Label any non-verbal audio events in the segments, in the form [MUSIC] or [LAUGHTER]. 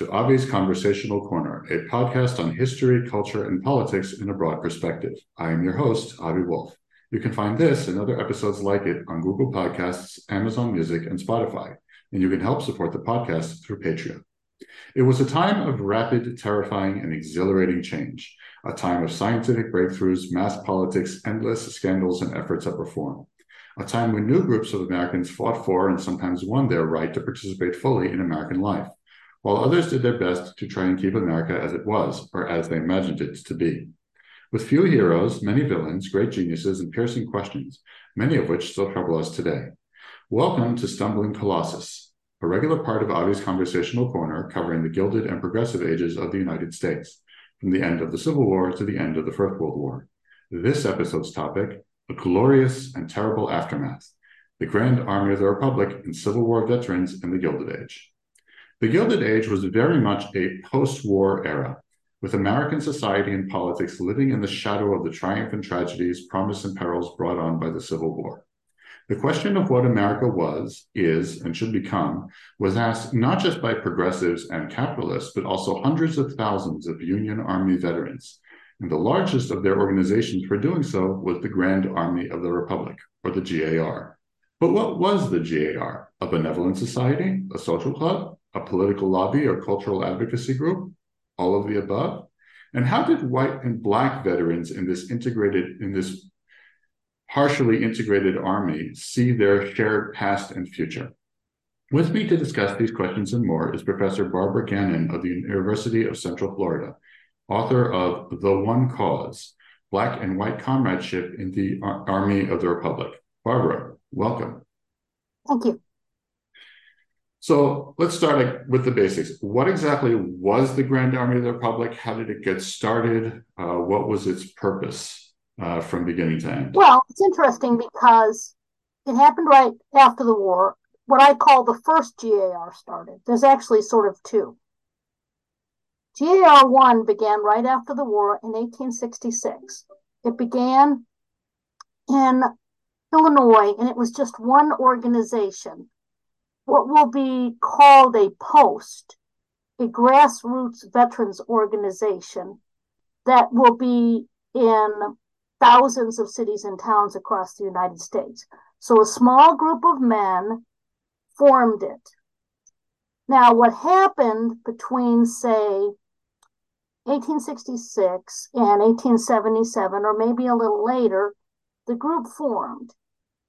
To Avi's Conversational Corner, a podcast on history, culture, and politics in a broad perspective. I am your host, Avi Wolf. You can find this and other episodes like it on Google Podcasts, Amazon Music, and Spotify, and you can help support the podcast through Patreon. It was a time of rapid, terrifying, and exhilarating change, a time of scientific breakthroughs, mass politics, endless scandals, and efforts at reform a time when new groups of Americans fought for and sometimes won their right to participate fully in American life while others did their best to try and keep America as it was, or as they imagined it to be. With few heroes, many villains, great geniuses, and piercing questions, many of which still trouble us today. Welcome to Stumbling Colossus, a regular part of Avi's Conversational Corner covering the gilded and progressive ages of the United States, from the end of the Civil War to the end of the First World War. This episode's topic, a glorious and terrible aftermath, the Grand Army of the Republic and Civil War veterans in the Gilded Age. The Gilded Age was very much a post war era, with American society and politics living in the shadow of the triumph and tragedies, promise, and perils brought on by the Civil War. The question of what America was, is, and should become was asked not just by progressives and capitalists, but also hundreds of thousands of Union Army veterans. And the largest of their organizations for doing so was the Grand Army of the Republic, or the GAR. But what was the GAR? A benevolent society? A social club? A political lobby or cultural advocacy group, all of the above? And how did white and black veterans in this integrated, in this partially integrated army see their shared past and future? With me to discuss these questions and more is Professor Barbara Gannon of the University of Central Florida, author of The Won Cause Black and White Comradeship in the Army of the Republic. Barbara, welcome. Thank you. So let's start with the basics. What exactly was the Grand Army of the Republic? How did it get started? Uh, what was its purpose uh, from beginning to end? Well, it's interesting because it happened right after the war. What I call the first GAR started. There's actually sort of two. GAR 1 began right after the war in 1866. It began in Illinois and it was just one organization what will be called a post, a grassroots veterans organization that will be in thousands of cities and towns across the United States. So a small group of men formed it. Now, what happened between, say, 1866 and 1877, or maybe a little later, the group formed.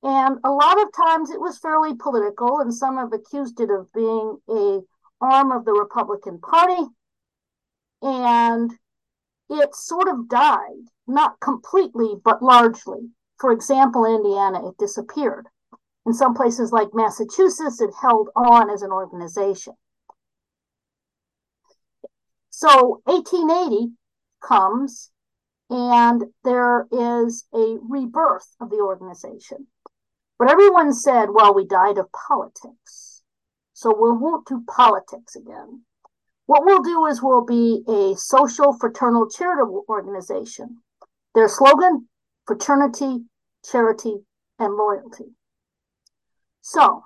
And a lot of times it was fairly political, and some have accused it of being a arm of the Republican Party. And it sort of died, not completely, but largely. For example, in Indiana, it disappeared. In some places like Massachusetts, it held on as an organization. So 1880 comes, and there is a rebirth of the organization. But everyone said, well, we died of politics. So we won't do politics again. What we'll do is we'll be a social, fraternal, charitable organization. Their slogan fraternity, charity, and loyalty. So,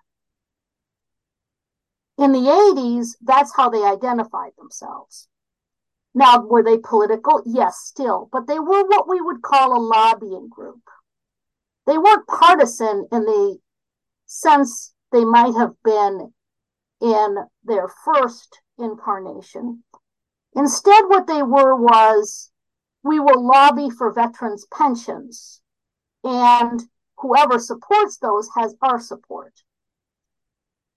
in the 80s, that's how they identified themselves. Now, were they political? Yes, still, but they were what we would call a lobbying group they weren't partisan in the sense they might have been in their first incarnation. Instead, what they were was we will lobby for veterans' pensions, and whoever supports those has our support.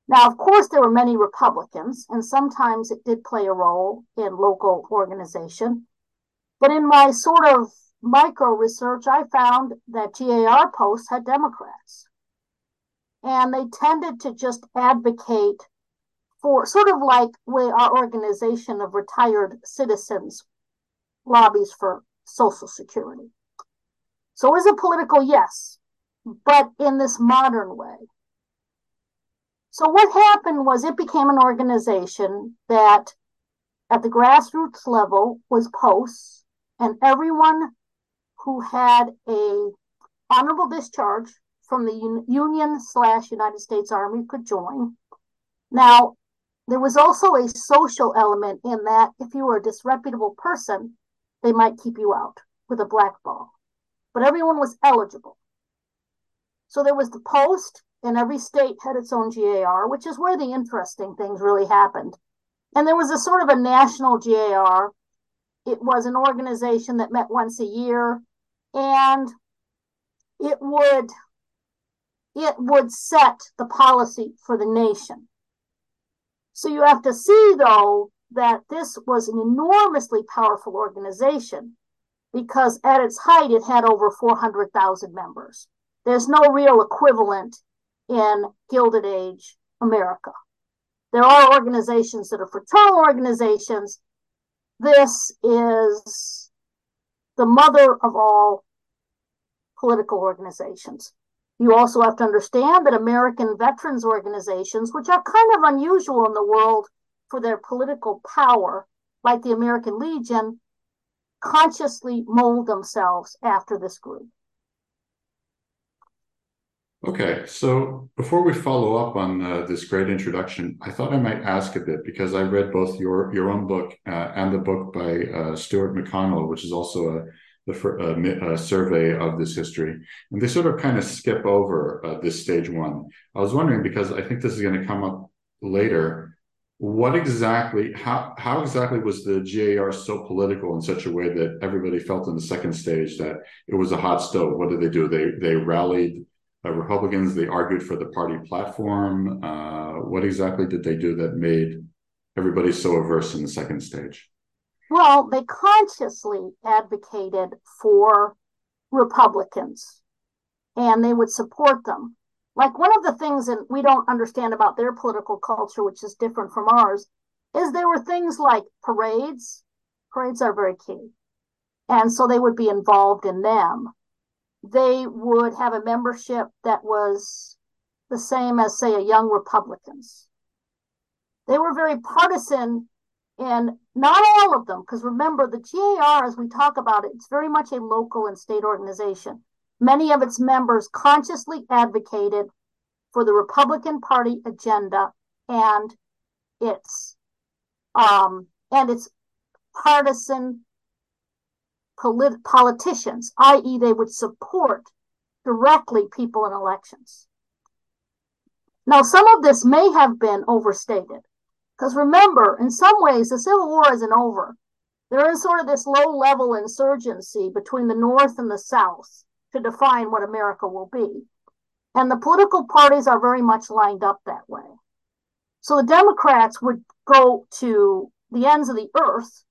Now, of course, there were many Republicans, and sometimes it did play a role in local organization. But in my sort of micro research, I found that GAR posts had Democrats. And they tended to just advocate for sort of like way our organization of retired citizens lobbies for Social Security. So is it political? Yes, but in this modern way. So what happened was it became an organization that at the grassroots level was posts and everyone who had a honorable discharge from the Union slash United States Army could join. Now, there was also a social element in that if you were a disreputable person, they might keep you out with a black ball. But everyone was eligible. So there was the post, and every state had its own GAR, which is where the interesting things really happened. And there was a sort of a national GAR. It was an organization that met once a year, and it would it would set the policy for the nation. So you have to see, though, that this was an enormously powerful organization because at its height it had over 400,000 members. There's no real equivalent in Gilded Age America. There are organizations that are fraternal organizations. This is the mother of all political organizations. You also have to understand that American veterans organizations, which are kind of unusual in the world for their political power, like the American Legion, consciously mold themselves after this group. Okay, so before we follow up on uh, this great introduction, I thought I might ask a bit because I read both your your own book uh, and the book by uh, Stuart McConnell, which is also a the uh, survey of this history, and they sort of kind of skip over uh, this stage one. I was wondering because I think this is going to come up later. What exactly, how how exactly was the GAR so political in such a way that everybody felt in the second stage that it was a hot stove? What did they do? They they rallied uh, Republicans. They argued for the party platform. Uh, what exactly did they do that made everybody so averse in the second stage? Well, they consciously advocated for Republicans and they would support them. Like one of the things that we don't understand about their political culture, which is different from ours, is there were things like parades. Parades are very key. And so they would be involved in them. They would have a membership that was the same as, say, a Young Republicans. They were very partisan and not all of them, because remember, the GAR, as we talk about it, it's very much a local and state organization. Many of its members consciously advocated for the Republican Party agenda and its um, and its partisan polit- politicians, i.e., they would support directly people in elections. Now, some of this may have been overstated. Because remember, in some ways, the Civil War isn't over. There is sort of this low level insurgency between the North and the South to define what America will be. And the political parties are very much lined up that way. So the Democrats would go to the ends of the earth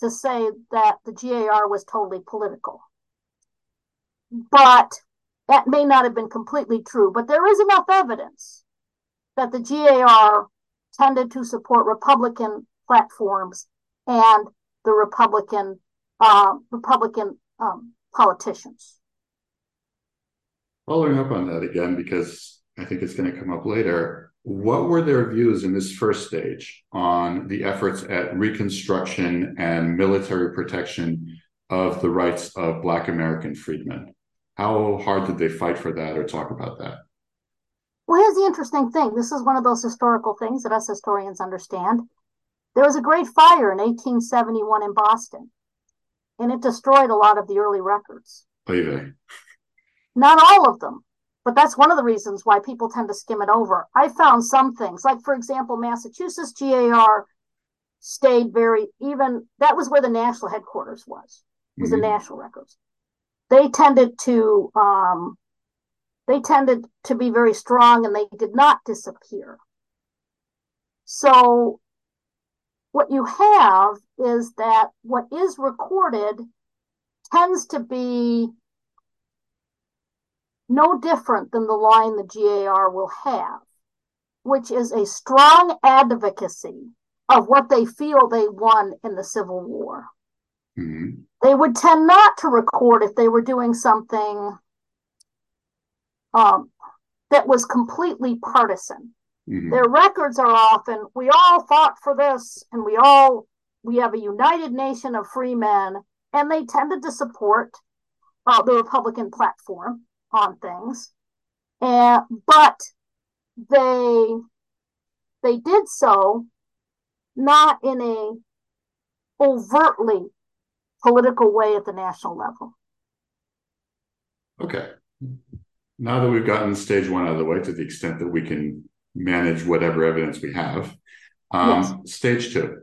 to say that the GAR was totally political. But that may not have been completely true, but there is enough evidence that the GAR tended to support Republican platforms and the Republican uh, Republican um, politicians. Following up on that again, because I think it's going to come up later. What were their views in this first stage on the efforts at reconstruction and military protection of the rights of Black American freedmen? How hard did they fight for that or talk about that? Well, here's the interesting thing. This is one of those historical things that us historians understand. There was a great fire in 1871 in Boston, and it destroyed a lot of the early records. Not all of them, but that's one of the reasons why people tend to skim it over. I found some things, like, for example, Massachusetts GAR stayed very even that was where the national headquarters was was mm-hmm. the national records they tended to um, they tended to be very strong and they did not disappear. So, what you have is that what is recorded tends to be no different than the line the GAR will have, which is a strong advocacy of what they feel they won in the Civil War. Mm-hmm. They would tend not to record if they were doing something um, that was completely partisan. Mm-hmm. Their records are often, we all fought for this and we all, we have a united nation of free men. And they tended to support uh, the Republican platform on things. And, but they, they did so not in a overtly political way at the national level. Okay. Now that we've gotten stage one out of the way to the extent that we can manage whatever evidence we have, um, yes. stage two.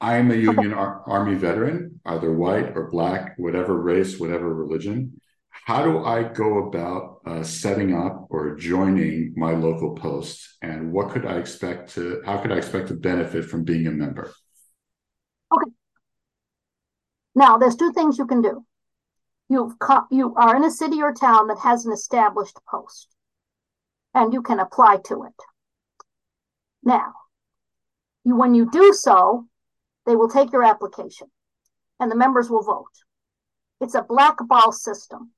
I'm a Union okay. Ar- Army veteran, either white or black, whatever race, whatever religion. How do I go about uh, setting up or joining my local post, and what could I expect to? How could I expect to benefit from being a member? Okay. Now, there's two things you can do. You've you are in a city or town that has an established post, and you can apply to it. Now, you, when you do so, they will take your application and the members will vote. It's a black ball system.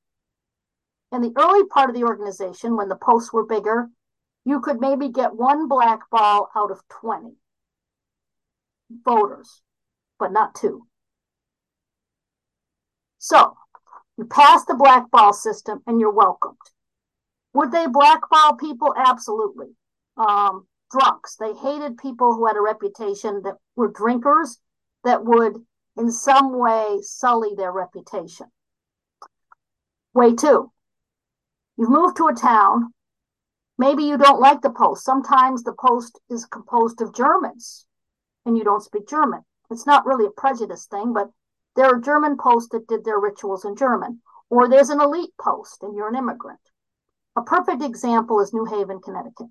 In the early part of the organization, when the posts were bigger, you could maybe get one black ball out of 20 voters, but not two. So you pass the black ball system and you're welcomed. Would they blackball people? Absolutely. Um, drunks. They hated people who had a reputation that were drinkers that would in some way sully their reputation. Way two, you've moved to a town. Maybe you don't like the post. Sometimes the post is composed of Germans and you don't speak German. It's not really a prejudice thing, but there are German posts that did their rituals in German. Or there's an elite post and you're an immigrant. A perfect example is New Haven, Connecticut.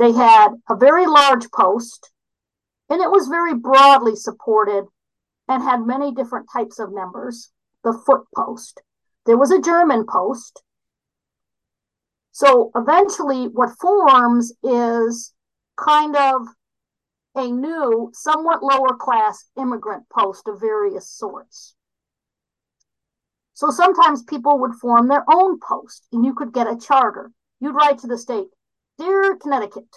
They had a very large post, and it was very broadly supported and had many different types of members. The foot post. There was a German post. So eventually, what forms is kind of a new, somewhat lower class immigrant post of various sorts. So sometimes people would form their own post and you could get a charter. You'd write to the state, Dear Connecticut,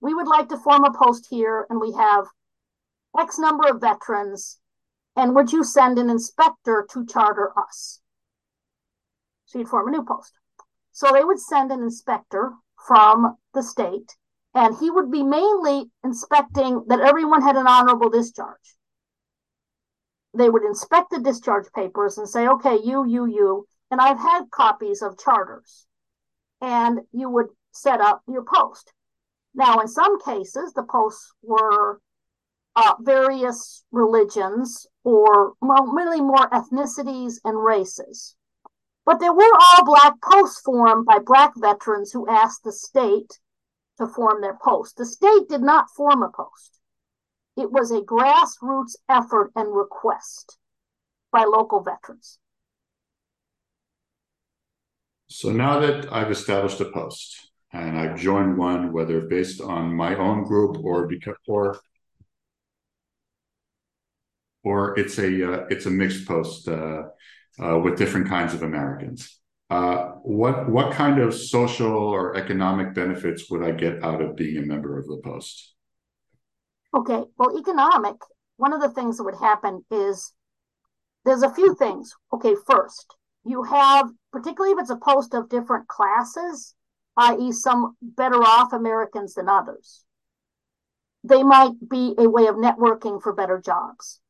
we would like to form a post here and we have X number of veterans. And would you send an inspector to charter us? So you'd form a new post. So they would send an inspector from the state, and he would be mainly inspecting that everyone had an honorable discharge. They would inspect the discharge papers and say, okay, you, you, you. And I've had copies of charters. And you would set up your post. Now, in some cases, the posts were uh, various religions or really more ethnicities and races. But there were all Black posts formed by Black veterans who asked the state to form their post. The state did not form a post, it was a grassroots effort and request by local veterans. So now that I've established a post, and I've joined one, whether based on my own group or because or or it's a uh, it's a mixed post uh, uh, with different kinds of Americans. Uh, what what kind of social or economic benefits would I get out of being a member of the post? Okay, well, economic. One of the things that would happen is there's a few things. Okay, first, you have particularly if it's a post of different classes i.e., some better off Americans than others. They might be a way of networking for better jobs.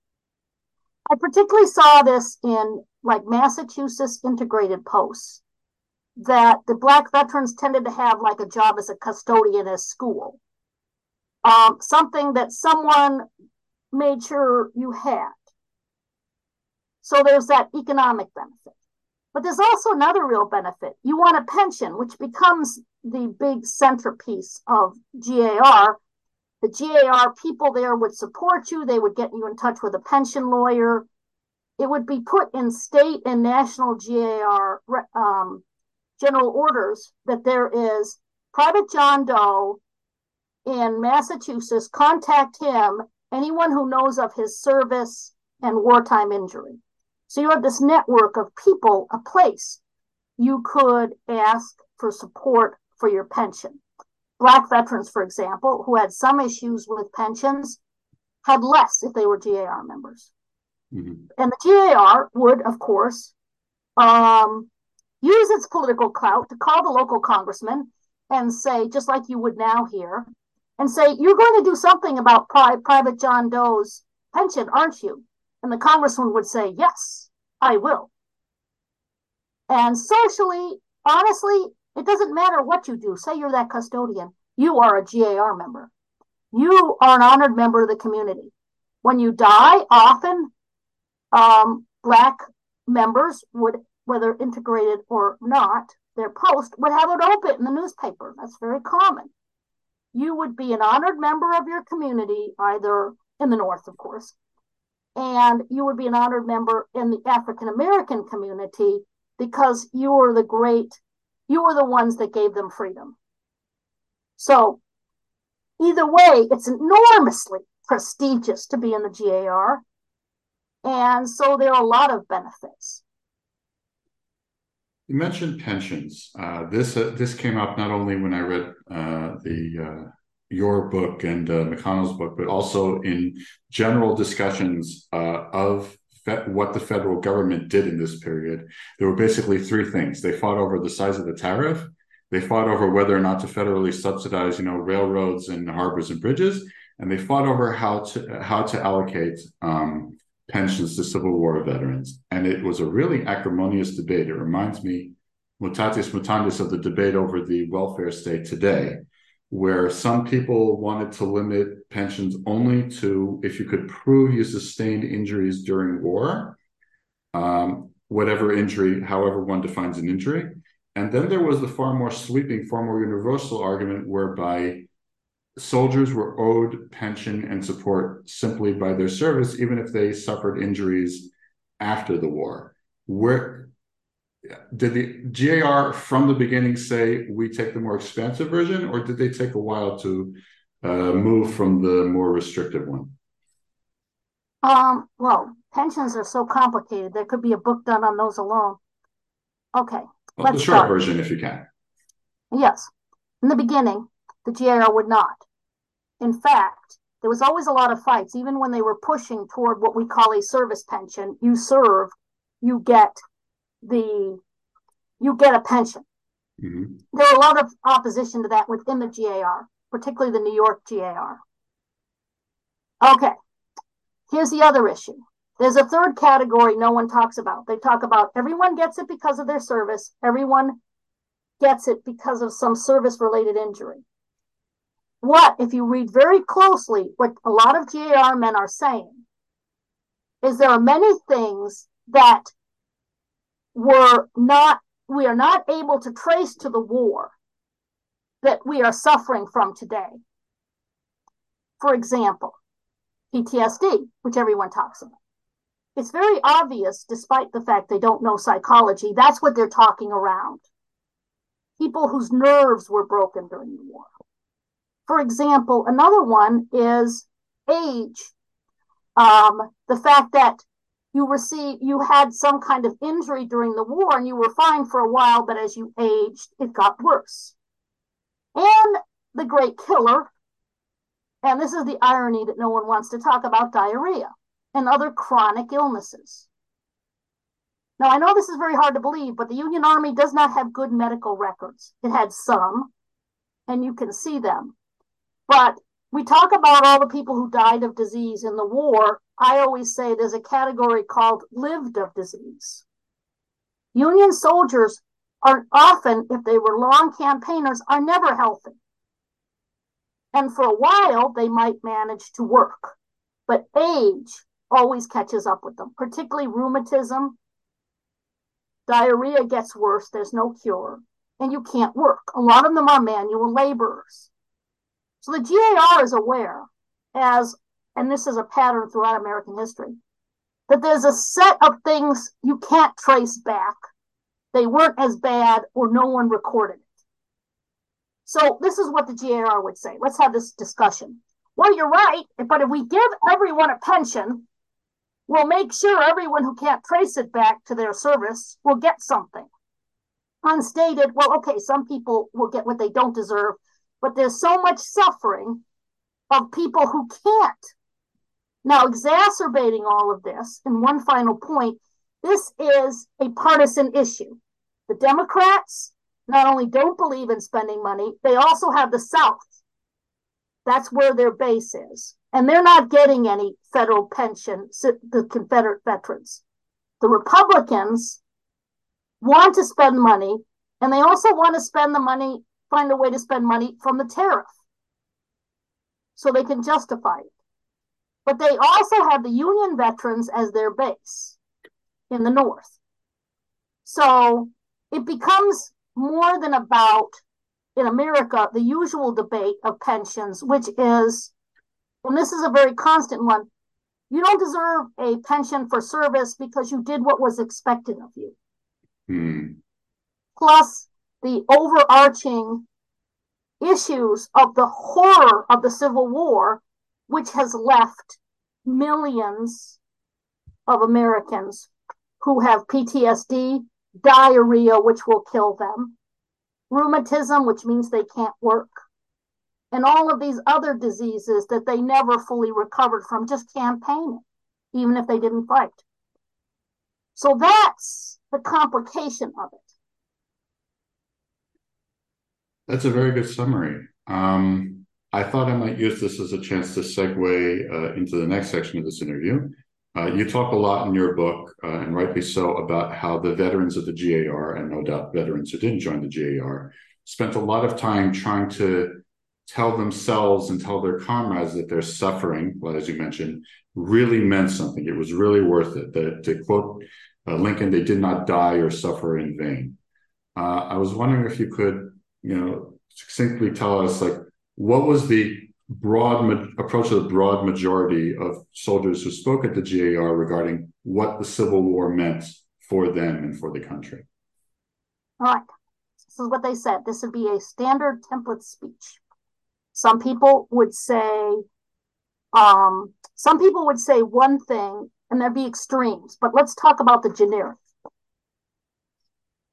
I particularly saw this in like Massachusetts integrated posts that the black veterans tended to have like a job as a custodian at school. Um, something that someone made sure you had. So there's that economic benefit. But there's also another real benefit. You want a pension, which becomes the big centerpiece of GAR. The GAR people there would support you, they would get you in touch with a pension lawyer. It would be put in state and national GAR um, general orders that there is Private John Doe in Massachusetts, contact him, anyone who knows of his service and wartime injury. So you have this network of people, a place you could ask for support for your pension. Black veterans, for example, who had some issues with pensions, had less if they were GAR members. Mm-hmm. And the GAR would, of course, um, use its political clout to call the local congressman and say, just like you would now here, and say, You're going to do something about pri- Private John Doe's pension, aren't you? And the congressman would say, Yes, I will. And socially, honestly, it doesn't matter what you do. Say you're that custodian, you are a GAR member. You are an honored member of the community. When you die, often um, Black members would, whether integrated or not, their post would have an obit in the newspaper. That's very common. You would be an honored member of your community, either in the North, of course, and you would be an honored member in the African American community because you were the great, you were the ones that gave them freedom. So, either way, it's enormously prestigious to be in the GAR. And so there are a lot of benefits. You mentioned pensions. Uh, this uh, this came up not only when I read uh, the uh, your book and uh, McConnell's book, but also in general discussions uh, of fe- what the federal government did in this period. There were basically three things: they fought over the size of the tariff, they fought over whether or not to federally subsidize, you know, railroads and harbors and bridges, and they fought over how to how to allocate um, pensions to Civil War veterans. And it was a really acrimonious debate. It reminds me, mutatis mutandis, of the debate over the welfare state today, where some people wanted to limit pensions only to if you could prove you sustained injuries during war, um, whatever injury, however one defines an injury. And then there was the far more sweeping, far more universal argument whereby soldiers were owed pension and support simply by their service, even if they suffered injuries after the war. Where did the GAR from the beginning say we take the more expansive version, or did they take a while to uh, move from the more restrictive one? Um, well, pensions are so complicated. There could be a book done on those alone. Okay. Well, the short start. version, if you can. Yes. In the beginning, the GAR would not. In fact, there was always a lot of fights, even when they were pushing toward what we call a service pension. You serve, you get the you get a pension. Mm-hmm. There were a lot of opposition to that within the GAR, particularly the New York GAR. Okay, here's the other issue. There's a third category no one talks about. They talk about everyone gets it because of their service, everyone gets it because of some service related injury. What, if you read very closely, what a lot of GAR men are saying is there are many things that were not, we are not able to trace to the war that we are suffering from today. For example, PTSD, which everyone talks about. It's very obvious, despite the fact they don't know psychology, that's what they're talking around. People whose nerves were broken during the war. For example, another one is age. Um, the fact that you receive you had some kind of injury during the war and you were fine for a while, but as you aged, it got worse. And the great killer, and this is the irony that no one wants to talk about diarrhea and other chronic illnesses. Now, I know this is very hard to believe, but the Union Army does not have good medical records. It had some, and you can see them. But we talk about all the people who died of disease in the war. I always say there's a category called lived of disease. Union soldiers are often, if they were long campaigners, are never healthy. And for a while, they might manage to work. But age always catches up with them, particularly rheumatism. Diarrhea gets worse, there's no cure, and you can't work. A lot of them are manual laborers. So the GAR is aware, as, and this is a pattern throughout American history, that there's a set of things you can't trace back. They weren't as bad or no one recorded it. So this is what the GAR would say. Let's have this discussion. Well, you're right, but if we give everyone a pension, we'll make sure everyone who can't trace it back to their service will get something. Unstated, well, okay, some people will get what they don't deserve, but there's so much suffering of people who can't. Now, exacerbating all of this, and one final point this is a partisan issue. The Democrats not only don't believe in spending money, they also have the South That's where their base is. And they're not getting any federal pension, the Confederate veterans. The Republicans want to spend money, and they also want to spend the money, find a way to spend money from the tariff so they can justify it. But they also have the Union veterans as their base in the North. So it becomes more than about, in America, the usual debate of pensions, which is, and this is a very constant one, you don't deserve a pension for service because you did what was expected of you. Hmm. Plus, the overarching issues of the horror of the Civil War, which has left millions of Americans who have PTSD, diarrhea, which will kill them, rheumatism, which means they can't work, and all of these other diseases that they never fully recovered from just campaigning, even if they didn't fight. So that's the complication of it. That's a very good summary. Um, I thought I might use this as a chance to segue uh, into the next section of this interview. Uh, you talk a lot in your book, uh, and rightly so, about how the veterans of the GAR, and no doubt veterans who didn't join the GAR, spent a lot of time trying to tell themselves and tell their comrades that their suffering, well, as you mentioned, really meant something. It was really worth it. That, to quote uh, Lincoln, they did not die or suffer in vain. Uh, I was wondering if you could, you know, succinctly tell us, like, what was the broad ma- approach of the broad majority of soldiers who spoke at the GAR regarding what the Civil War meant for them and for the country. All right. This is what they said. This would be a standard template speech. Some people would say, um, some people would say one thing and there'd be extremes, but let's talk about the generic.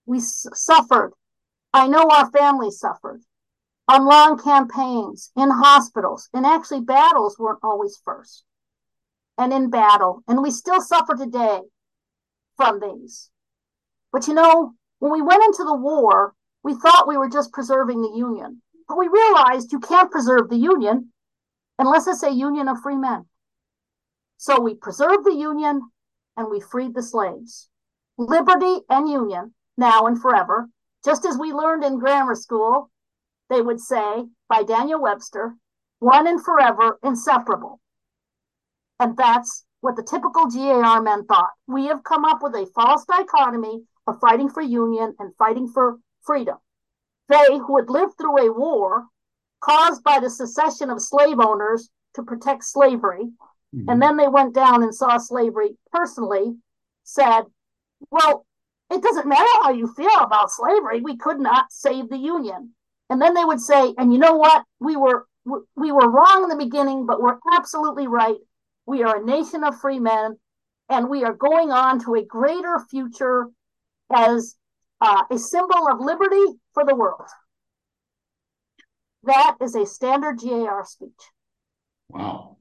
We s- suffered. I know our family suffered on long campaigns, in hospitals, and actually battles weren't always first. And in battle, and we still suffer today from these. But you know, when we went into the war, we thought we were just preserving the Union. But we realized you can't preserve the Union unless it's a Union of free men. So we preserved the Union and we freed the slaves. Liberty and Union, now and forever, just as we learned in grammar school they would say, by Daniel Webster, one and forever inseparable. And that's what the typical GAR men thought. We have come up with a false dichotomy of fighting for union and fighting for freedom. They, who had lived through a war caused by the secession of slave owners to protect slavery, mm-hmm. and then they went down and saw slavery personally, said, Well, it doesn't matter how you feel about slavery. We could not save the Union. And then they would say, and you know what? We were we were wrong in the beginning, but we're absolutely right. We are a nation of free men, and we are going on to a greater future as uh, a symbol of liberty for the world. That is a standard GAR speech. Wow.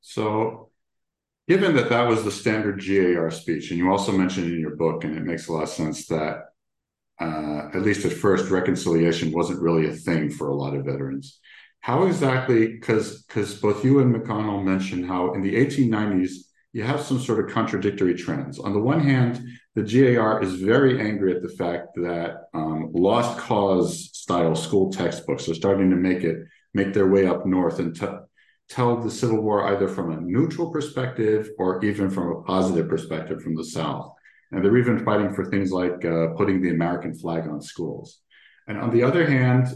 So, given that that was the standard GAR speech, and you also mentioned in your book, and it makes a lot of sense that uh, at least at first, reconciliation wasn't really a thing for a lot of veterans. How exactly? Because because both you and McConnell mentioned how in the 1890s you have some sort of contradictory trends. On the one hand, the GAR is very angry at the fact that um, lost cause style school textbooks are starting to make it make their way up north and t- tell the Civil War either from a neutral perspective or even from a positive perspective from the South. And they're even fighting for things like uh, putting the American flag on schools. And on the other hand,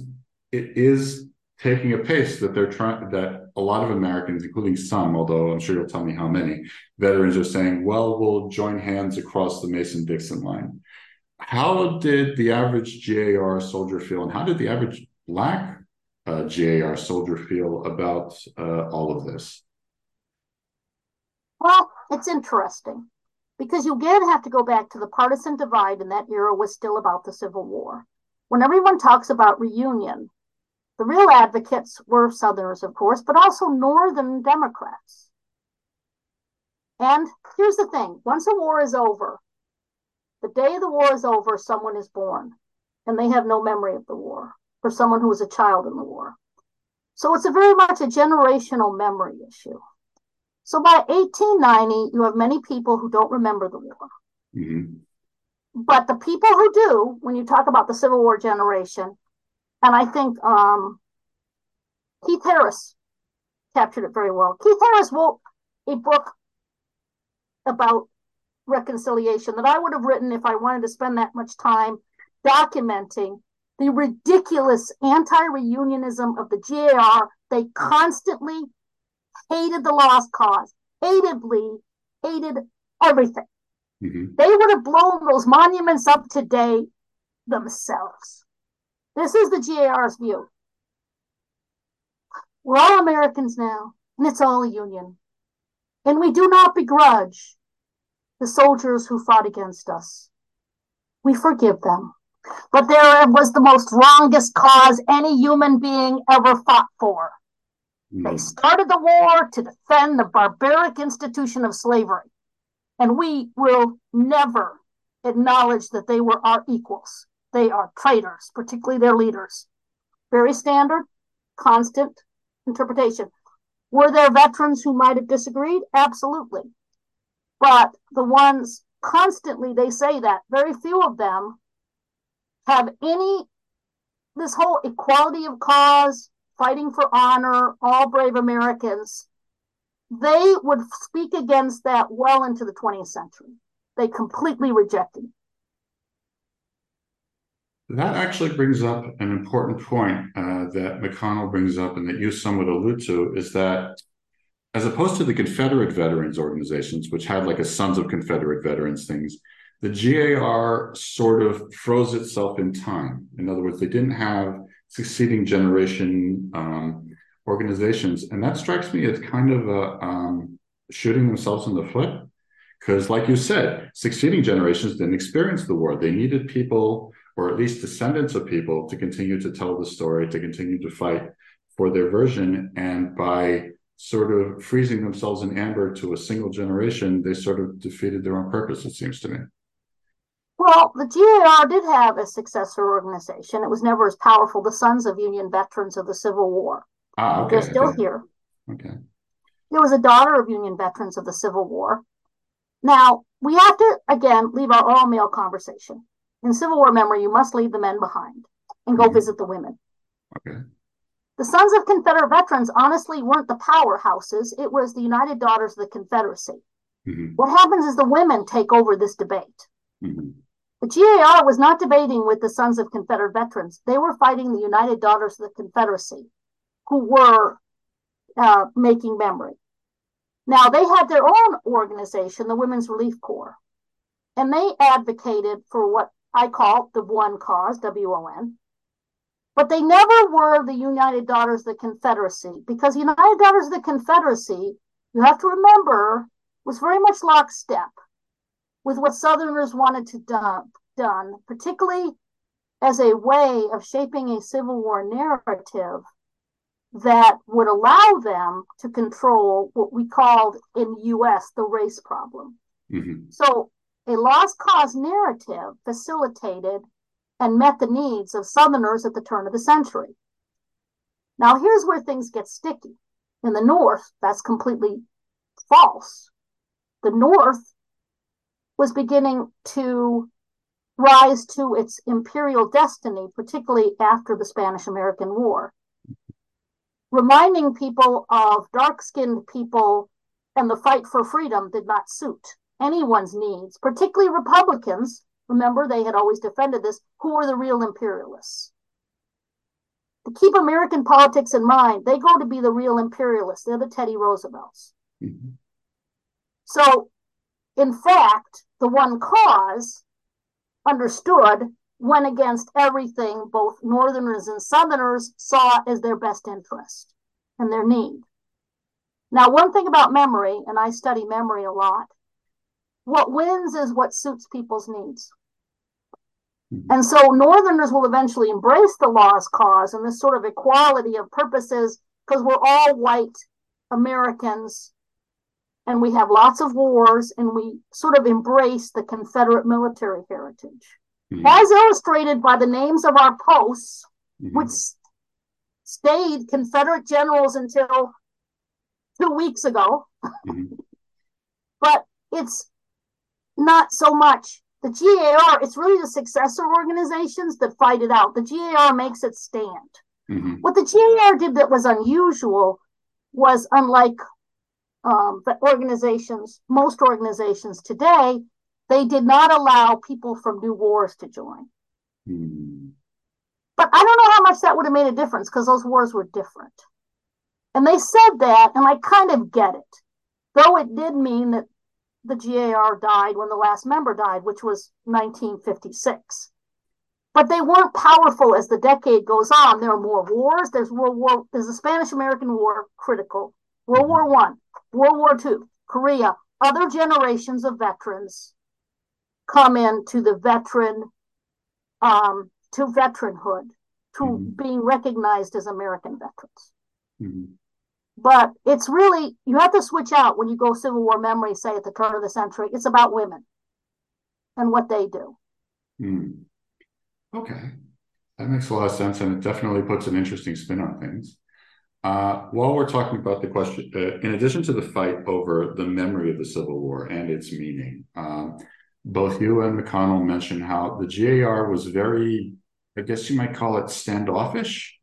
it is taking a pace that they're trying that a lot of Americans, including some, although I'm sure you'll tell me how many, veterans are saying, well, we'll join hands across the Mason-Dixon line. How did the average GAR soldier feel, and how did the average black uh, GAR soldier feel about uh, all of this? Well, it's interesting because you again have to go back to the partisan divide and that era was still about the Civil War. When everyone talks about reunion, the real advocates were Southerners, of course, but also Northern Democrats. And here's the thing once a war is over, the day the war is over, someone is born, and they have no memory of the war, or someone who was a child in the war. So it's a very much a generational memory issue. So by 1890, you have many people who don't remember the war. Mm-hmm. But the people who do, when you talk about the Civil War generation, and I think um, Keith Harris captured it very well. Keith Harris wrote a book about reconciliation that I would have written if I wanted to spend that much time documenting the ridiculous anti-reunionism of the GAR. They constantly hated the lost cause, hated Lee, hated everything. Mm-hmm. They would have blown those monuments up today themselves. This is the GAR's view. We're all Americans now, and it's all a union. And we do not begrudge the soldiers who fought against us. We forgive them. But there was the most wrongest cause any human being ever fought for. They hmm. started the war to defend the barbaric institution of slavery. And we will never acknowledge that they were our equals. They are traitors, particularly their leaders. Very standard, constant interpretation. Were there veterans who might have disagreed? Absolutely. But the ones constantly they say that, very few of them have any, this whole equality of cause, fighting for honor, all brave Americans, they would speak against that well into the 20th century. They completely rejected it. That actually brings up an important point uh, that McConnell brings up and that you somewhat allude to is that as opposed to the Confederate veterans organizations, which had like a Sons of Confederate Veterans things, the GAR sort of froze itself in time. In other words, they didn't have succeeding generation um, organizations. And that strikes me as kind of a, um, shooting themselves in the foot. Because, like you said, succeeding generations didn't experience the war. They needed people, or at least descendants of people, to continue to tell the story, to continue to fight for their version. And by sort of freezing themselves in amber to a single generation, they sort of defeated their own purpose, it seems to me. Well, the GAR did have a successor organization. It was never as powerful. The Sons of Union Veterans of the Civil War. Ah, okay. They're still okay. here. Okay. There was a daughter of Union veterans of the Civil War. Now, we have to, again, leave our all male conversation. In Civil War memory, you must leave the men behind and go visit the women. Okay. The Sons of Confederate Veterans honestly weren't the powerhouses, it was the United Daughters of the Confederacy. Mm-hmm. What happens is the women take over this debate. Mm-hmm. The GAR was not debating with the Sons of Confederate Veterans, they were fighting the United Daughters of the Confederacy who were uh, making memory. Now, they had their own organization, the Women's Relief Corps, and they advocated for what I call the won cause, W O N. But they never were the United Daughters of the Confederacy because the United Daughters of the Confederacy, you have to remember, was very much lockstep with what Southerners wanted to do, done, particularly as a way of shaping a Civil War narrative that would allow them to control what we called in the US the race problem. Mm-hmm. So a lost cause narrative facilitated and met the needs of Southerners at the turn of the century. Now, here's where things get sticky. In the North, that's completely false. The North was beginning to rise to its imperial destiny, particularly after the Spanish American War reminding people of dark skinned people and the fight for freedom did not suit anyone's needs, particularly Republicans. Remember, they had always defended this, who were the real imperialists. To keep American politics in mind, they go to be the real imperialists. They're the Teddy Roosevelts. Mm-hmm. So, in fact, the won cause understood went against everything both Northerners and Southerners saw as their best interest and their need. Now, one thing about memory, and I study memory a lot, what wins is what suits people's needs. Mm-hmm. And so Northerners will eventually embrace the lost cause and this sort of equality of purposes because we're all white Americans and we have lots of wars and we sort of embrace the Confederate military heritage mm-hmm. as illustrated by the names of our posts, mm-hmm. which stayed Confederate generals until two weeks ago. Mm-hmm. [LAUGHS] but it's not so much the GAR, it's really the successor organizations that fight it out. The GAR makes it stand. Mm-hmm. What the GAR did that was unusual was unlike um, the organizations, most organizations today, they did not allow people from new wars to join. Mm-hmm. But I don't know how much that would have made a difference because those wars were different. And they said that, and I kind of get it. Though it did mean that the GAR died when the last member died, which was 1956. But they weren't powerful as the decade goes on. There are more wars. There's World War. There's the Spanish American War, critical. World War One, World War II, Korea. Other generations of veterans come into the veteran, um, to veteranhood, to mm-hmm. being recognized as American veterans. Mm-hmm. But it's really, you have to switch out when you go Civil War memory, say at the turn of the century. It's about women and what they do. Mm. Okay. That makes a lot of sense. And it definitely puts an interesting spin on things. Uh, while we're talking about the question, uh, in addition to the fight over the memory of the Civil War and its meaning, um, both you and McConnell mentioned how the GAR was very, I guess you might call it standoffish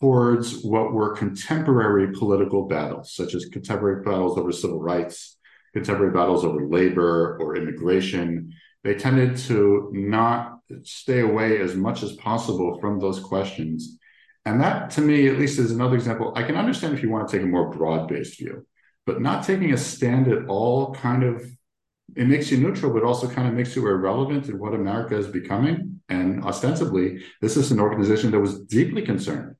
towards what were contemporary political battles, such as contemporary battles over civil rights, contemporary battles over labor or immigration. They tended to not stay away as much as possible from those questions. And that, to me, at least, is another example. I can understand if you want to take a more broad based view, but not taking a stand at all kind of it makes you neutral, but also kind of makes you irrelevant in what America is becoming. And ostensibly, this is an organization that was deeply concerned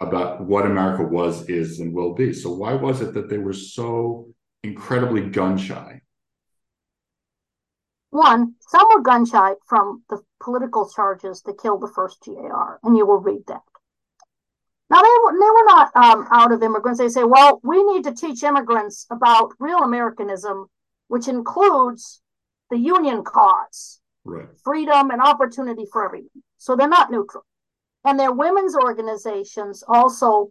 about what America was, is, and will be. So why was it that they were so incredibly gun shy? One, some were gun shy from the political charges that killed the first GAR, and you will read that. Now they were, they were not um, out of immigrants. They say, well, we need to teach immigrants about real Americanism, which includes the union cause, right. freedom and opportunity for everyone. So they're not neutral and their women's organizations also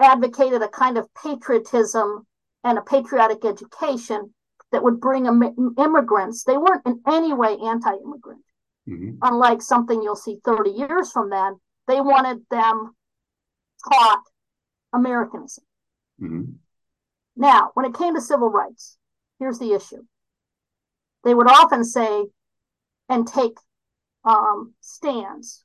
advocated a kind of patriotism and a patriotic education that would bring Im- immigrants. They weren't in any way anti-immigrant, mm-hmm. unlike something you'll see 30 years from then. They wanted them taught Americanism. Mm-hmm. Now, when it came to civil rights, here's the issue. They would often say and take um, stands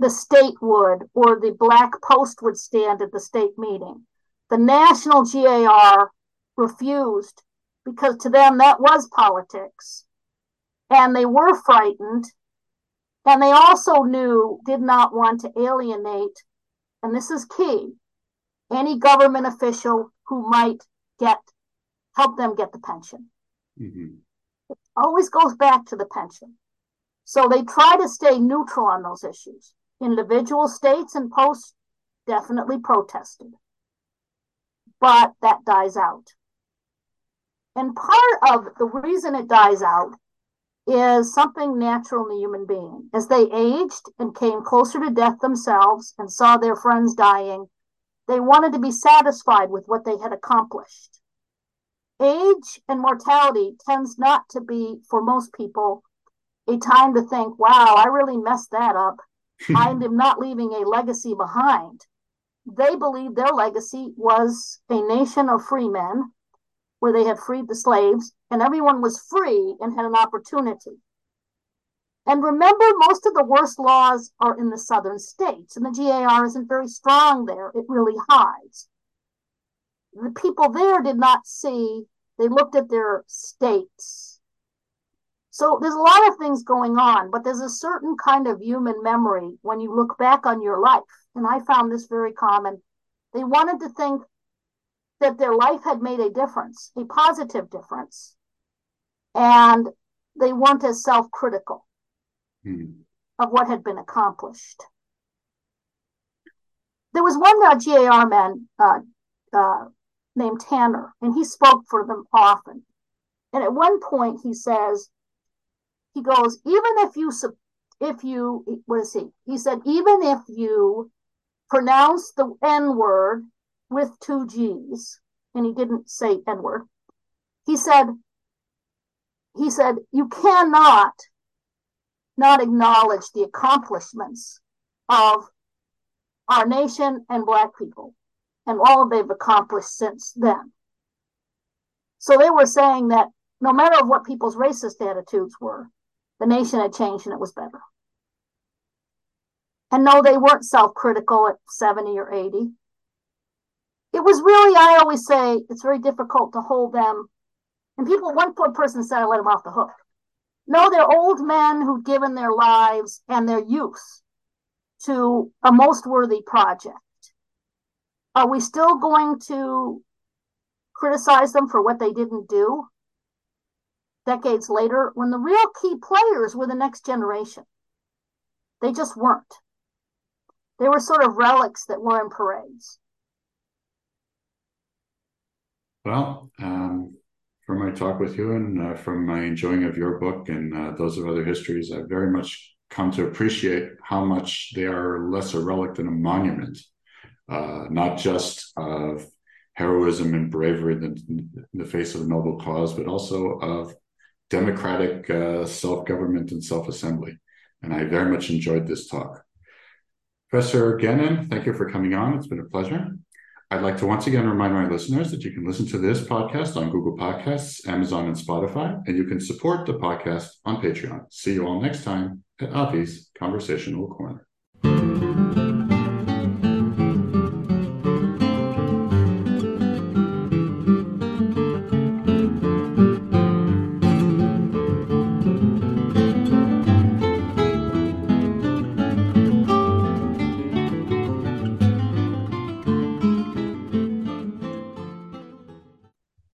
the state would or the Black Post would stand at the state meeting. The National GAR refused because to them that was politics. And they were frightened. And they also knew, did not want to alienate, and this is key, any government official who might get help them get the pension. Mm-hmm. It always goes back to the pension. So they try to stay neutral on those issues. Individual states and posts definitely protested. But that dies out. And part of the reason it dies out is something natural in the human being. As they aged and came closer to death themselves and saw their friends dying, they wanted to be satisfied with what they had accomplished. Age and mortality tends not to be, for most people, a time to think, wow, I really messed that up. [LAUGHS] I am not leaving a legacy behind. They believed their legacy was a nation of free men where they had freed the slaves and everyone was free and had an opportunity. And remember, most of the worst laws are in the southern states, and the GAR isn't very strong there. It really hides. The people there did not see, they looked at their states so there's a lot of things going on, but there's a certain kind of human memory when you look back on your life. And I found this very common. They wanted to think that their life had made a difference, a positive difference. And they weren't as self critical hmm. of what had been accomplished. There was one uh, GAR man uh, uh, named Tanner, and he spoke for them often. And at one point, he says, he goes, even if you if you what is he? He said, even if you pronounce the N word with two G's, and he didn't say N word. He said, he said, you cannot not acknowledge the accomplishments of our nation and Black people and all they've accomplished since then. So they were saying that no matter what people's racist attitudes were, the nation had changed and it was better. And no, they weren't self critical at 70 or 80. It was really, I always say, it's very difficult to hold them. And people, one person said, I let them off the hook. No, they're old men who've given their lives and their youth to a most worthy project. Are we still going to criticize them for what they didn't do decades later when the real key players were the next generation? They just weren't. They were sort of relics that were in parades. Well, um, from my talk with you and uh, from my enjoying of your book and uh, those of other histories, I've very much come to appreciate how much they are less a relic than a monument, uh, not just of heroism and bravery in the face of a noble cause, but also of democratic uh, self government and self assembly. And I very much enjoyed this talk. Professor Gannon, thank you for coming on. It's been a pleasure. I'd like to once again remind my listeners that you can listen to this podcast on Google Podcasts, Amazon, and Spotify, and you can support the podcast on Patreon. See you all next time at Avi's Conversational Corner.